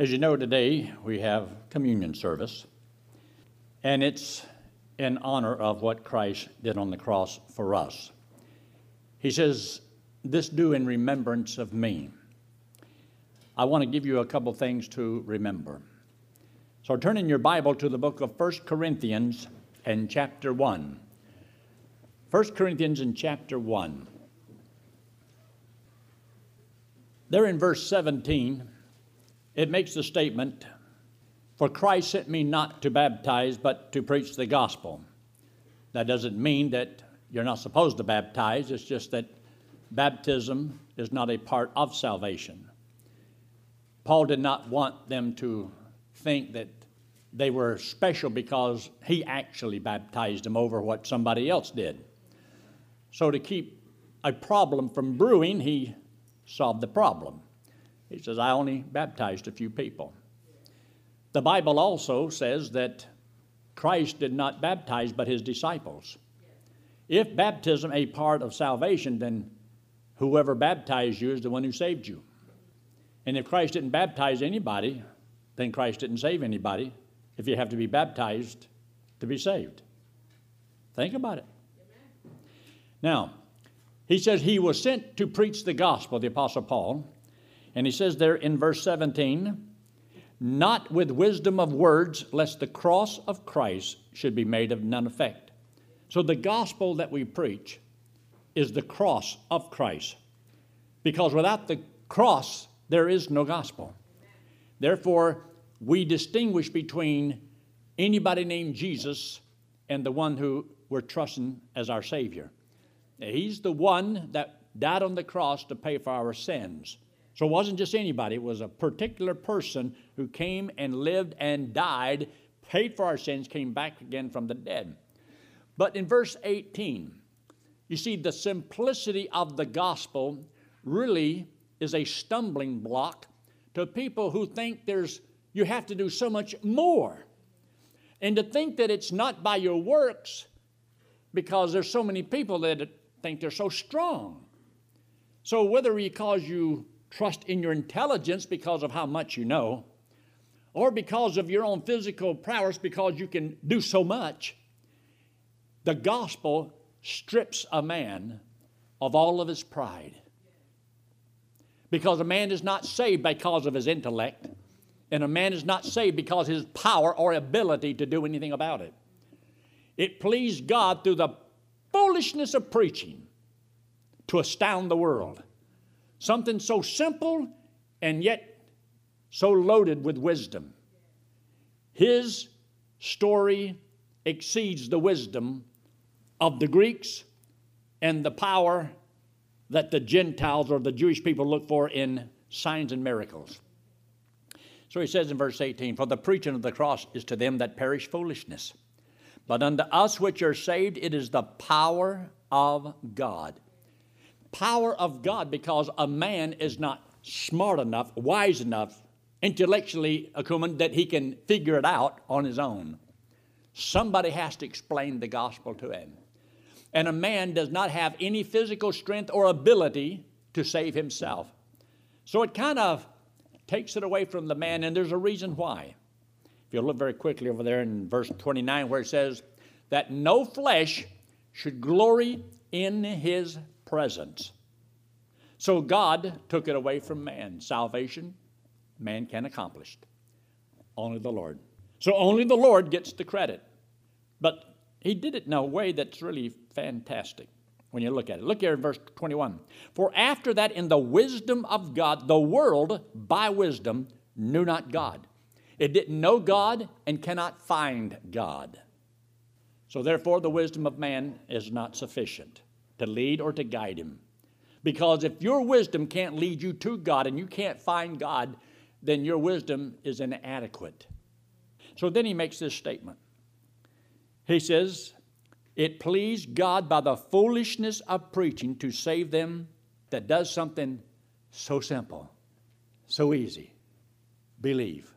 As you know, today we have communion service, and it's in honor of what Christ did on the cross for us. He says, This do in remembrance of me. I want to give you a couple things to remember. So turn in your Bible to the book of 1 Corinthians and chapter 1. 1 Corinthians in chapter 1. There in verse 17, it makes the statement, For Christ sent me not to baptize, but to preach the gospel. That doesn't mean that you're not supposed to baptize, it's just that baptism is not a part of salvation. Paul did not want them to think that they were special because he actually baptized them over what somebody else did. So, to keep a problem from brewing, he solved the problem. He says, I only baptized a few people. The Bible also says that Christ did not baptize but his disciples. If baptism a part of salvation, then whoever baptized you is the one who saved you. And if Christ didn't baptize anybody, then Christ didn't save anybody if you have to be baptized to be saved. Think about it. Now, he says he was sent to preach the gospel, the Apostle Paul. And he says there in verse 17, not with wisdom of words, lest the cross of Christ should be made of none effect. So the gospel that we preach is the cross of Christ. Because without the cross, there is no gospel. Therefore, we distinguish between anybody named Jesus and the one who we're trusting as our Savior. He's the one that died on the cross to pay for our sins. So it wasn't just anybody, it was a particular person who came and lived and died, paid for our sins, came back again from the dead. But in verse 18, you see, the simplicity of the gospel really is a stumbling block to people who think there's you have to do so much more. And to think that it's not by your works, because there's so many people that think they're so strong. So, whether he calls you trust in your intelligence because of how much you know, or because of your own physical prowess because you can do so much, the gospel strips a man of all of his pride. Because a man is not saved because of his intellect, and a man is not saved because his power or ability to do anything about it. It pleased God through the foolishness of preaching to astound the world. Something so simple and yet so loaded with wisdom. His story exceeds the wisdom of the Greeks and the power that the Gentiles or the Jewish people look for in signs and miracles. So he says in verse 18, For the preaching of the cross is to them that perish foolishness but unto us which are saved, it is the power of God. Power of God because a man is not smart enough, wise enough, intellectually acumen that he can figure it out on his own. Somebody has to explain the gospel to him. And a man does not have any physical strength or ability to save himself. So it kind of takes it away from the man, and there's a reason why. If you look very quickly over there in verse 29, where it says, That no flesh should glory in his presence. So God took it away from man. Salvation, man can accomplish. Only the Lord. So only the Lord gets the credit. But he did it in a way that's really fantastic when you look at it. Look here in verse 21. For after that, in the wisdom of God, the world by wisdom knew not God. It didn't know God and cannot find God. So, therefore, the wisdom of man is not sufficient to lead or to guide him. Because if your wisdom can't lead you to God and you can't find God, then your wisdom is inadequate. So then he makes this statement. He says, It pleased God by the foolishness of preaching to save them that does something so simple, so easy. Believe.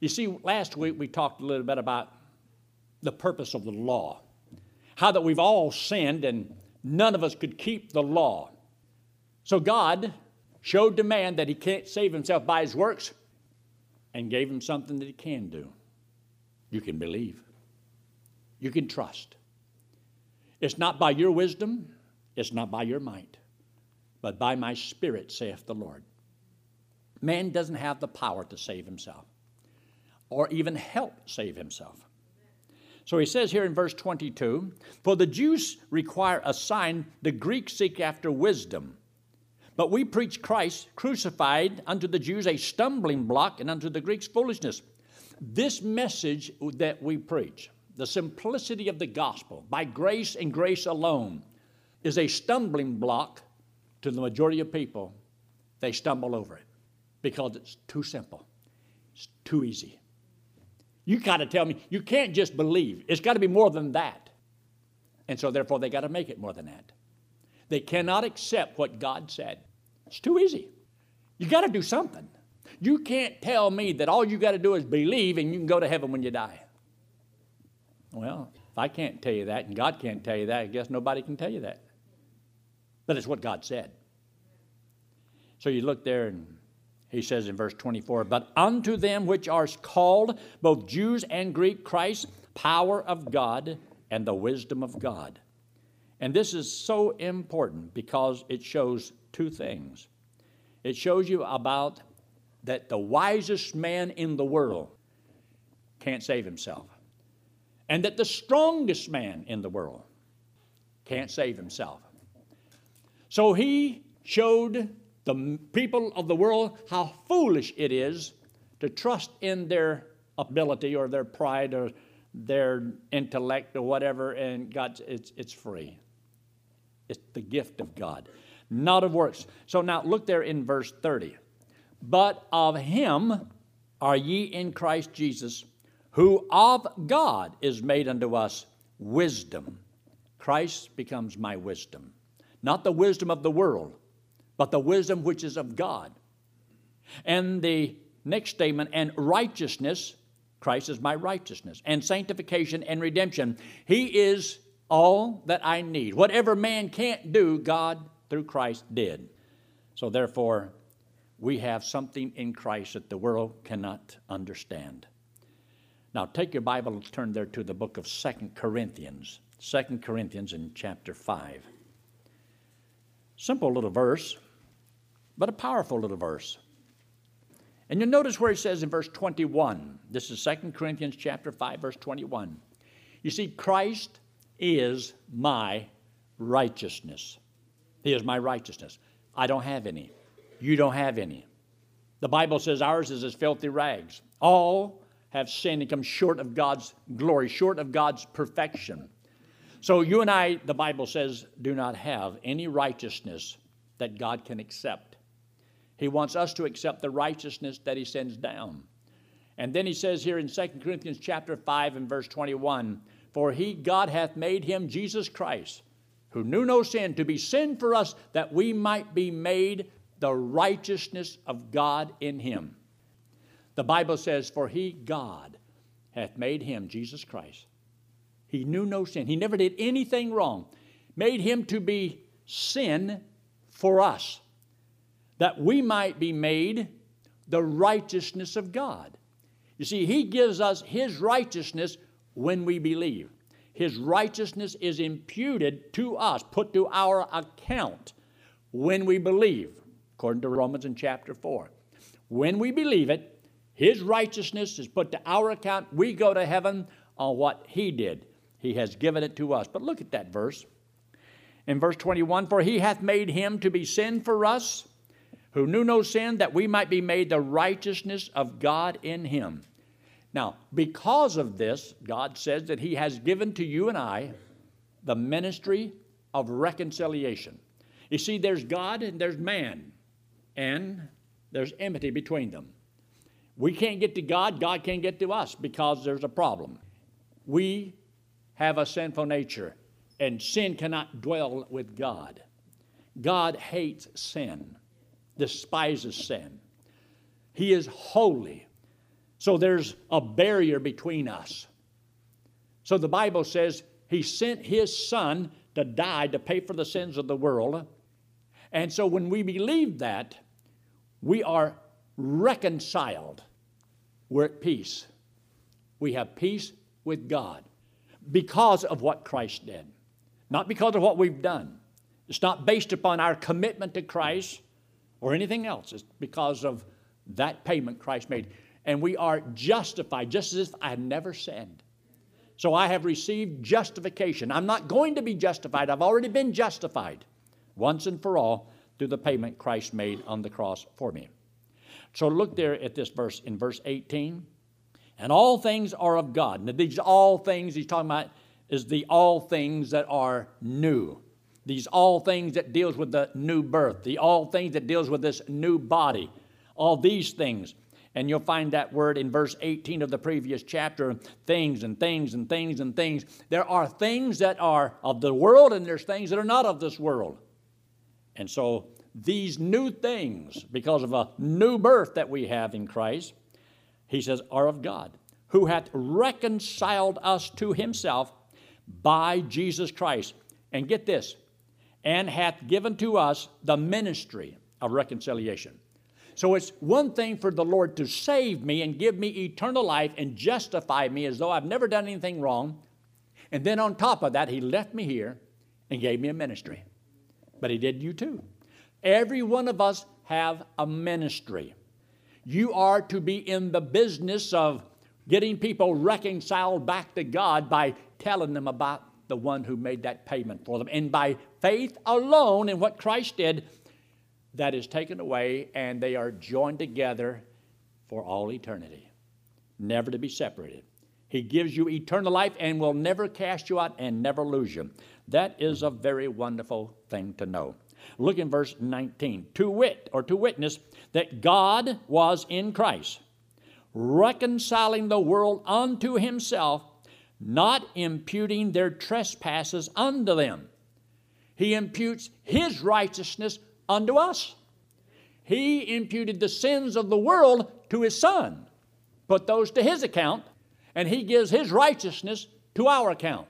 You see, last week we talked a little bit about the purpose of the law. How that we've all sinned and none of us could keep the law. So God showed to man that he can't save himself by his works. and gave him something that he can do. You can believe, you can trust. It's not by your wisdom, it's not by your might, but by my spirit, saith the Lord. Man doesn't have the power to save himself or even help save himself. So he says here in verse 22 For the Jews require a sign, the Greeks seek after wisdom. But we preach Christ crucified unto the Jews a stumbling block and unto the Greeks foolishness. This message that we preach, the simplicity of the gospel, by grace and grace alone, is a stumbling block to the majority of people. They stumble over it because it's too simple, it's too easy. You got to tell me, you can't just believe. It's got to be more than that. And so, therefore, they got to make it more than that. They cannot accept what God said. It's too easy. You got to do something. You can't tell me that all you got to do is believe and you can go to heaven when you die. Well, if I can't tell you that and God can't tell you that, I guess nobody can tell you that. But it's what God said. So you look there and he says in verse 24, But unto them which are called, both Jews and Greek, Christ, power of God and the wisdom of God. And this is so important because it shows two things. It shows you about that the wisest man in the world can't save himself, and that the strongest man in the world can't save himself. So he showed the people of the world how foolish it is to trust in their ability or their pride or their intellect or whatever, and God, it's, it's free. It's the gift of God, not of works. So now look there in verse 30. But of him are ye in Christ Jesus, who of God is made unto us wisdom. Christ becomes my wisdom, not the wisdom of the world but the wisdom which is of God. And the next statement, and righteousness, Christ is my righteousness, and sanctification and redemption. He is all that I need. Whatever man can't do, God through Christ did. So therefore, we have something in Christ that the world cannot understand. Now take your Bible and turn there to the book of Second Corinthians. Second Corinthians in chapter 5. Simple little verse but a powerful little verse. And you'll notice where he says in verse 21, this is 2 Corinthians chapter 5, verse 21. You see, Christ is my righteousness. He is my righteousness. I don't have any. You don't have any. The Bible says ours is as filthy rags. All have sinned and come short of God's glory, short of God's perfection. So you and I, the Bible says, do not have any righteousness that God can accept. He wants us to accept the righteousness that he sends down. And then he says here in 2 Corinthians chapter 5 and verse 21, For he, God, hath made him Jesus Christ, who knew no sin, to be sin for us, that we might be made the righteousness of God in him. The Bible says, For he, God, hath made him, Jesus Christ. He knew no sin. He never did anything wrong. Made him to be sin for us that we might be made the righteousness of God. You see, He gives us His righteousness when we believe. His righteousness is imputed to us, put to our account when we believe, according to Romans in chapter 4. When we believe it, His righteousness is put to our account. We go to heaven on what He did. He has given it to us. But look at that verse. In verse 21 For He hath made Him to be sin for us who knew no sin, that we might be made the righteousness of God in him. Now, because of this, God says that He has given to you and I the ministry of reconciliation. You see, there's God and there's man, and there's enmity between them. We can't get to God, God can't get to us because there's a problem. We have a sinful nature, and sin cannot dwell with God. God hates sin despises sin. He is holy. So there's a barrier between us. So the Bible says he sent his son to die to pay for the sins of the world. And so when we believe that, we are reconciled we're at peace. We have peace with God because of what Christ did, not because of what we've done. It's not based upon our commitment to Christ or anything else. It's because of that payment Christ made. And we are justified, just as if I had never sinned. So I have received justification. I'm not going to be justified. I've already been justified once and for all through the payment Christ made on the cross for me. So look there at this verse in verse 18. And all things are of God. Now, these all things he's talking about is the all things that are new. These all things that deals with the new birth, the all things that deals with this new body, all these things. And you'll find that word in verse 18 of the previous chapter things and things and things and things. There are things that are of the world, and there's things that are not of this world. And so these new things, because of a new birth that we have in Christ, he says, are of God, who hath reconciled us to himself by Jesus Christ. And get this, and hath given to us the ministry of reconciliation. So it's one thing for the Lord to save me and give me eternal life and justify me as though I've never done anything wrong. And then on top of that, He left me here and gave me a ministry. But He did you too. Every one of us have a ministry. You are to be in the business of getting people reconciled back to God by telling them about the one who made that payment for them. And by faith alone in what Christ did, that is taken away and they are joined together for all eternity, never to be separated. He gives you eternal life and will never cast you out and never lose you. That is a very wonderful thing to know. Look in verse 19. To wit, or to witness, that God was in Christ, reconciling the world unto himself, not imputing their trespasses unto them. He imputes his righteousness unto us. He imputed the sins of the world to his son, put those to his account, and he gives his righteousness to our account.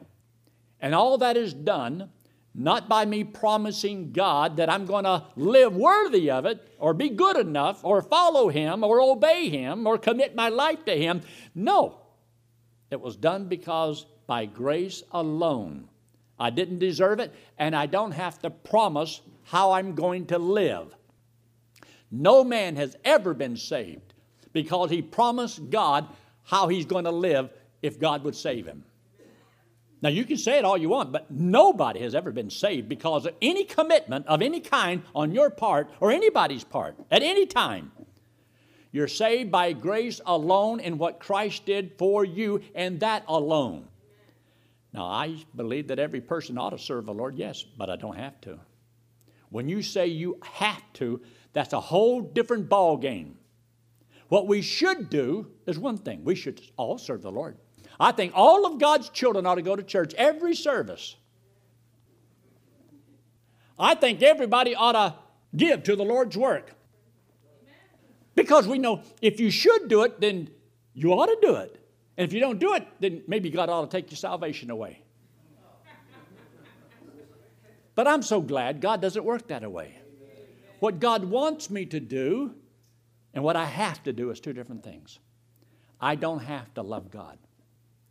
And all that is done not by me promising God that I'm going to live worthy of it or be good enough or follow Him or obey Him or commit my life to Him. No, it was done because by grace alone. I didn't deserve it, and I don't have to promise how I'm going to live. No man has ever been saved because he promised God how he's going to live if God would save him. Now, you can say it all you want, but nobody has ever been saved because of any commitment of any kind on your part or anybody's part at any time. You're saved by grace alone in what Christ did for you, and that alone. Now, I believe that every person ought to serve the Lord, yes, but I don't have to. When you say you have to, that's a whole different ball game. What we should do is one thing we should all serve the Lord. I think all of God's children ought to go to church every service. I think everybody ought to give to the Lord's work. Because we know if you should do it, then you ought to do it. And if you don't do it, then maybe God ought to take your salvation away. But I'm so glad God doesn't work that way. What God wants me to do and what I have to do is two different things. I don't have to love God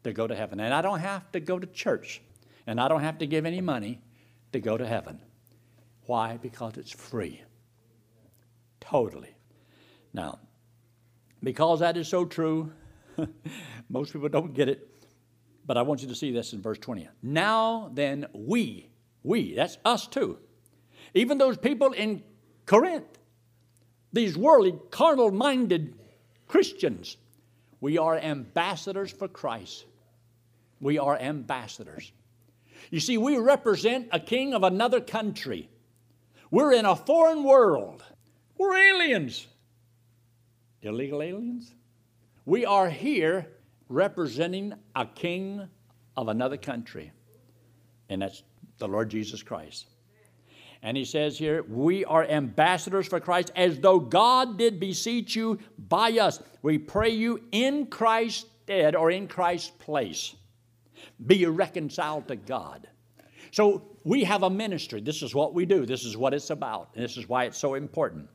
to go to heaven. And I don't have to go to church. And I don't have to give any money to go to heaven. Why? Because it's free. Totally. Now, because that is so true, most people don't get it, but I want you to see this in verse 20. Now then, we, we, that's us too, even those people in Corinth, these worldly, carnal minded Christians, we are ambassadors for Christ. We are ambassadors. You see, we represent a king of another country. We're in a foreign world. We're aliens. Illegal aliens? We are here representing a king of another country, and that's the Lord Jesus Christ. And he says here, we are ambassadors for Christ as though God did beseech you by us. We pray you in Christ's stead or in Christ's place. Be reconciled to God. So we have a ministry. This is what we do. This is what it's about. And this is why it's so important.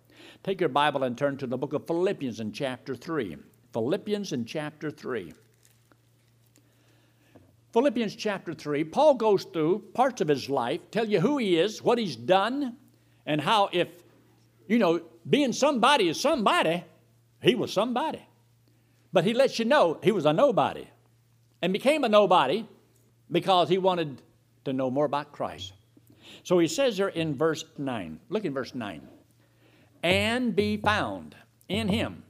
Take your Bible and turn to the book of Philippians in chapter 3. Philippians in chapter 3. Philippians chapter 3, Paul goes through parts of his life, tell you who he is, what he's done, and how if, you know, being somebody is somebody, he was somebody. But he lets you know he was a nobody and became a nobody because he wanted to know more about Christ. So he says there in verse 9, look in verse 9, and be found in him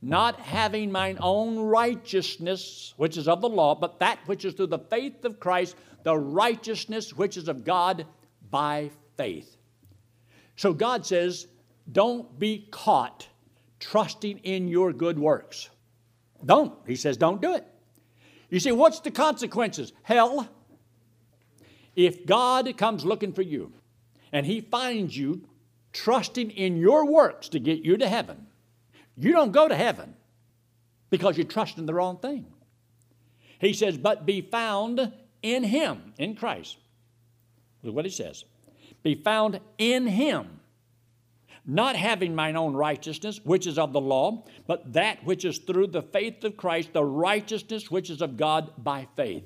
not having mine own righteousness, which is of the law, but that which is through the faith of Christ, the righteousness which is of God by faith. So God says, don't be caught trusting in your good works. Don't. He says, don't do it. You see, what's the consequences? Hell. If God comes looking for you and he finds you trusting in your works to get you to heaven, you don't go to heaven because you're trusting the wrong thing. He says, but be found in Him, in Christ. Look what He says. Be found in Him, not having mine own righteousness, which is of the law, but that which is through the faith of Christ, the righteousness which is of God by faith.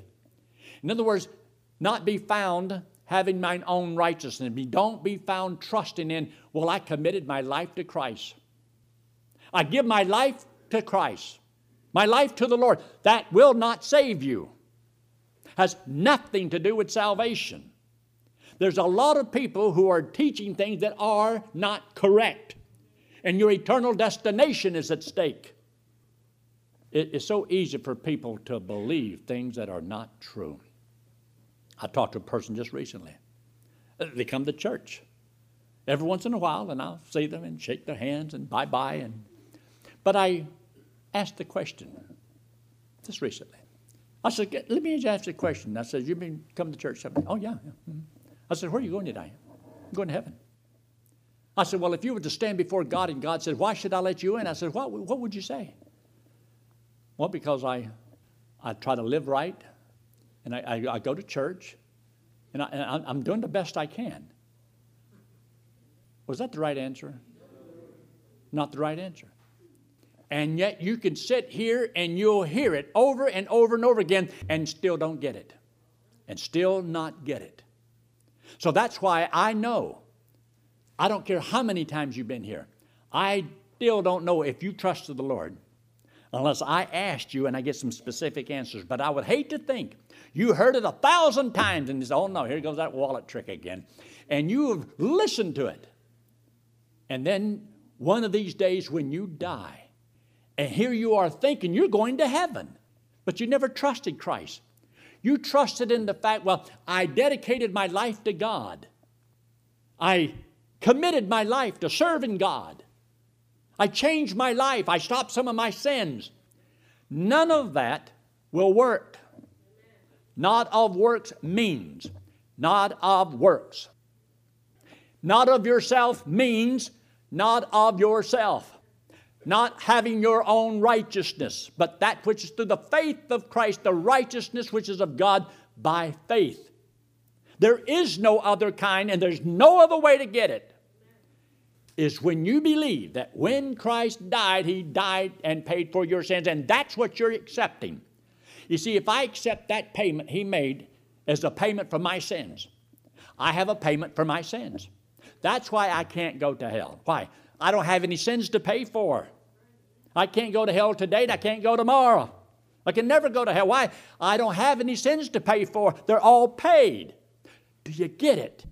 In other words, not be found having mine own righteousness. Don't be found trusting in, well, I committed my life to Christ. I give my life to Christ, my life to the Lord. That will not save you. Has nothing to do with salvation. There's a lot of people who are teaching things that are not correct, and your eternal destination is at stake. It is so easy for people to believe things that are not true. I talked to a person just recently. They come to church every once in a while, and I'll see them and shake their hands and bye bye and but I asked the question just recently. I said, let me just ask you a question. I said, you've been coming to church? Oh, yeah. yeah. Mm-hmm. I said, where are you going today? I'm going to heaven. I said, well, if you were to stand before God and God said, why should I let you in? I said, what, what would you say? Well, because I, I try to live right and I, I, I go to church and, I, I'm doing the best I can. Was that the right answer? Not the right answer. And yet you can sit here and you'll hear it over and over and over again and still don't get it. And still not get it. So that's why I know. I don't care how many times you've been here. I still don't know if you trusted the Lord unless I asked you and I get some specific answers. But I would hate to think you heard it a thousand times and you say, oh no, here goes that wallet trick again. And you have listened to it. And then one of these days when you die, and here you are thinking you're going to heaven, but you never trusted Christ. You trusted in the fact, well, I dedicated my life to God. I committed my life to serving God. I changed my life. I stopped some of my sins. None of that will work. Not of works means, not of works. Not of yourself means, not of yourself not having your own righteousness, but that which is through the faith of Christ, the righteousness which is of God by faith. There is no other kind, and there's no other way to get it. Is when you believe that when Christ died, He died and paid for your sins, and that's what you're accepting. You see, if I accept that payment He made as a payment for my sins, I have a payment for my sins. That's why I can't go to hell. Why? I don't have any sins to pay for. I can't go to hell today and I can't go tomorrow. I can never go to hell. Why? I don't have any sins to pay for. They're all paid. Do you get it?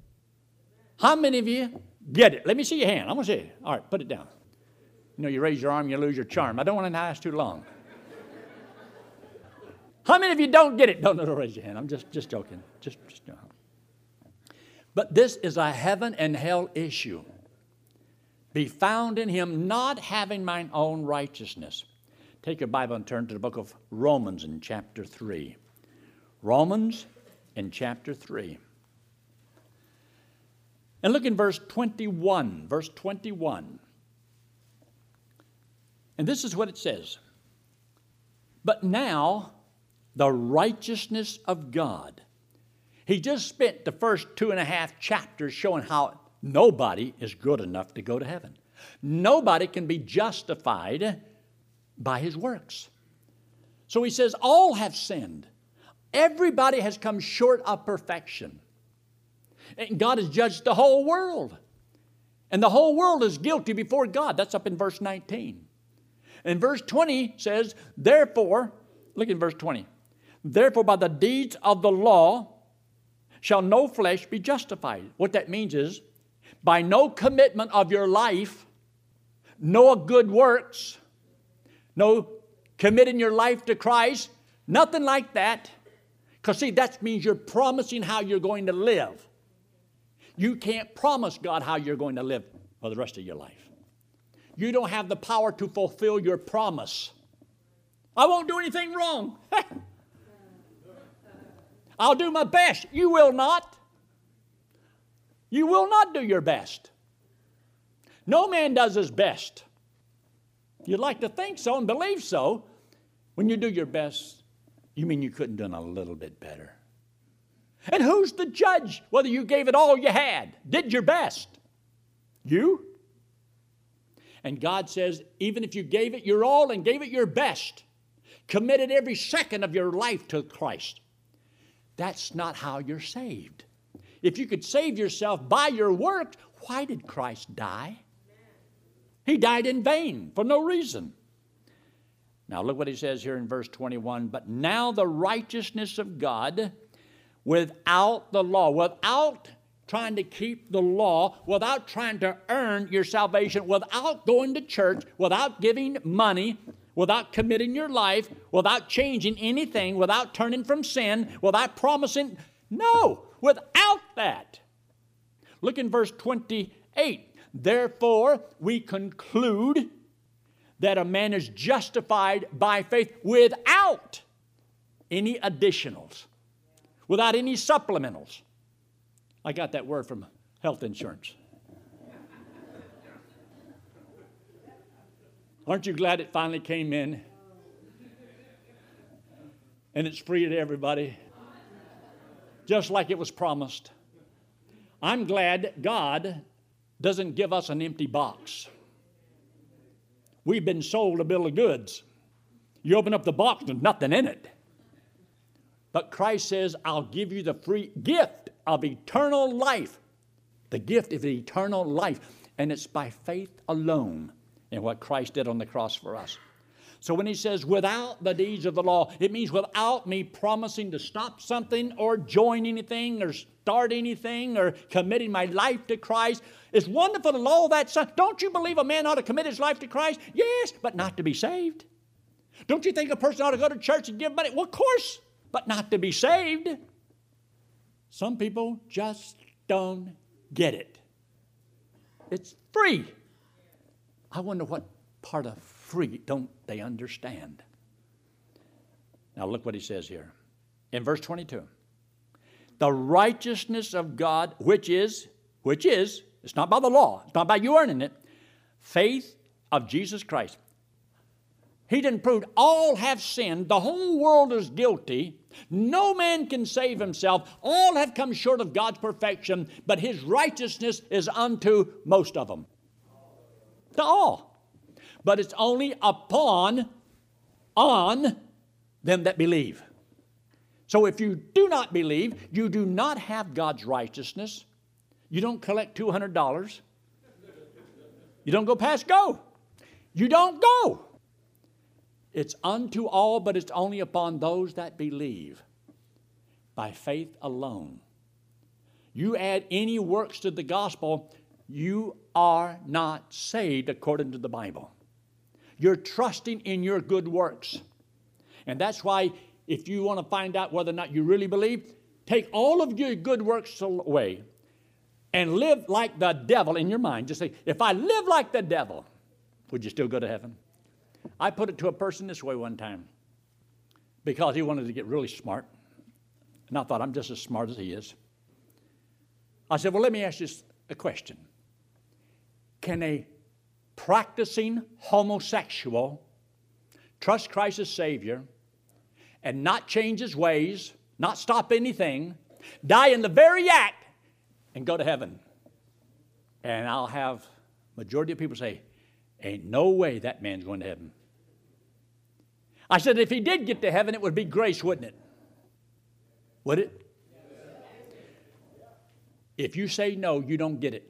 How many of you get it? Let me see your hand. I'm going to see it. All right, put it down. You know, you raise your arm, you lose your charm. I don't want to last too long. How many of you don't get it? Don't, don't raise your hand. I'm just, just joking. Just, just joking. But this is a heaven and hell issue be found in him, not having mine own righteousness. Take your Bible and turn to the book of Romans in chapter 3. Romans in chapter 3. And look in verse 21. Verse 21. And this is what it says But now, the righteousness of God. He just spent the first two and a half chapters showing how Nobody is good enough to go to heaven. Nobody can be justified by his works. So he says, All have sinned. Everybody has come short of perfection. And God has judged the whole world. And the whole world is guilty before God. That's up in verse 19. And verse 20 says, Therefore, look in verse 20. Therefore, by the deeds of the law shall no flesh be justified. What that means is, by no commitment of your life, no good works, no committing your life to Christ, nothing like that. Because, see, that means you're promising how you're going to live. You can't promise God how you're going to live for the rest of your life. You don't have the power to fulfill your promise. I won't do anything wrong. I'll do my best. You will not. You will not do your best. No man does his best. You'd like to think so and believe so. When you do your best, you mean you couldn't done a little bit better. And who's the judge whether you gave it all you had, did your best? You? And God says, even if you gave it your all and gave it your best, committed every second of your life to Christ, that's not how you're saved. If you could save yourself by your works, why did Christ die? He died in vain for no reason. Now, look what he says here in verse 21 But now the righteousness of God without the law, without trying to keep the law, without trying to earn your salvation, without going to church, without giving money, without committing your life, without changing anything, without turning from sin, without promising. No, without that. Look in verse 28. Therefore, we conclude that a man is justified by faith without any additionals without any supplementals. I got that word from health insurance. Aren't you glad it finally came in? And it's free to everybody, just like it was promised. I'm glad God doesn't give us an empty box. We've been sold a bill of goods. You open up the box, there's nothing in it. But Christ says, I'll give you the free gift of eternal life. The gift of eternal life. And it's by faith alone in what Christ did on the cross for us. So when he says without the deeds of the law, it means without me promising to stop something or join anything or start anything or committing my life to Christ. It's wonderful to know that. Son. Don't you believe a man ought to commit his life to Christ? Yes, but not to be saved. Don't you think a person ought to go to church and give money? Well, of course but not to be saved. Some people just don't get it. It's free. I wonder what part of free don't they understand. Now look what he says here in verse 22. The righteousness of God, which is, which is, it's not by the law, it's not by you earning it, faith of Jesus Christ. He didn't prove all have sinned, the whole world is guilty, no man can save himself. All have come short of God's perfection, but his righteousness is unto most of them. To all. But it's only upon, on them that believe. So if you do not believe, you do not have God's righteousness. You don't collect $200. You don't go past go. You don't go. It's unto all, but it's only upon those that believe by faith alone. You add any works to the gospel, you are not saved according to the Bible. You're trusting in your good works. And that's why, if you want to find out whether or not you really believe, take all of your good works away and live like the devil in your mind. Just say, if I live like the devil, would you still go to heaven? I put it to a person this way one time because he wanted to get really smart. And I thought, I'm just as smart as he is. I said, Well, let me ask you a question. Can a practicing homosexual trust Christ as Savior and not change his ways, not stop anything, die in the very act, and go to heaven? And I'll have majority of people say, Ain't no way that man's going to heaven. I said, if he did get to heaven, it would be grace, wouldn't it? Would it? If you say no, you don't get it.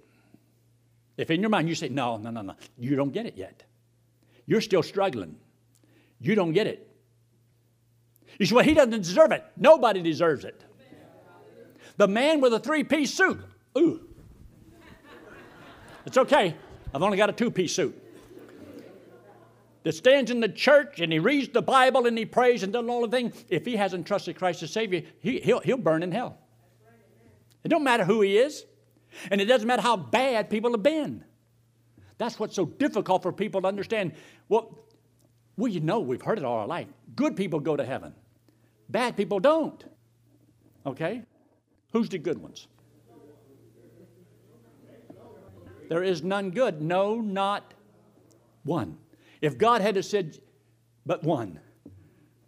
If in your mind you say, no, no, no, no, you don't get it yet. You're still struggling. You don't get it. You say, well, he doesn't deserve it. Nobody deserves it. The man with a three piece suit. Ooh. It's okay. I've only got a two piece suit. That stands in the church and he reads the Bible and he prays and does all the things. If he hasn't trusted Christ as Savior, he, he'll, he'll burn in hell. It don't matter who he is, and it doesn't matter how bad people have been. That's what's so difficult for people to understand. Well, we know we've heard it all our life. Good people go to heaven. Bad people don't. Okay? Who's the good ones? There is none good. No, not one. If God had said, but one,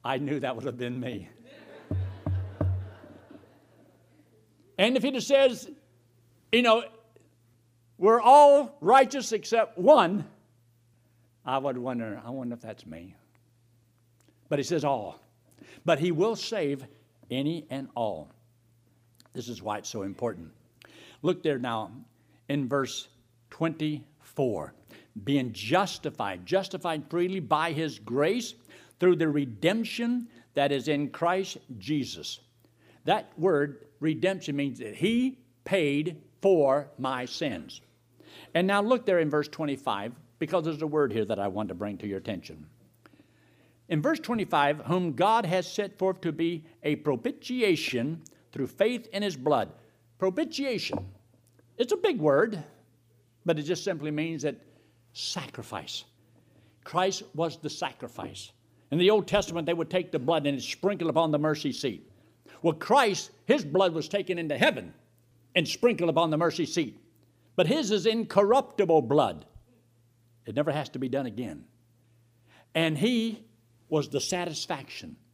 I knew that would have been me. and if He just says, you know, we're all righteous except one, I would wonder, I wonder if that's me. But He says all. But He will save any and all. This is why it's so important. Look there now in verse 24 being justified, justified freely by his grace through the redemption that is in Christ Jesus. That word redemption means that he paid for my sins. And now look there in verse 25, because there's a word here that I want to bring to your attention. In verse 25, whom God has set forth to be a propitiation through faith in his blood. Propitiation. It's a big word, but it just simply means that sacrifice. Christ was the sacrifice. In the Old Testament, they would take the blood and sprinkle upon the mercy seat. Well, Christ, his blood was taken into heaven and sprinkle upon the mercy seat. But his is incorruptible blood. It never has to be done again. And he was the satisfaction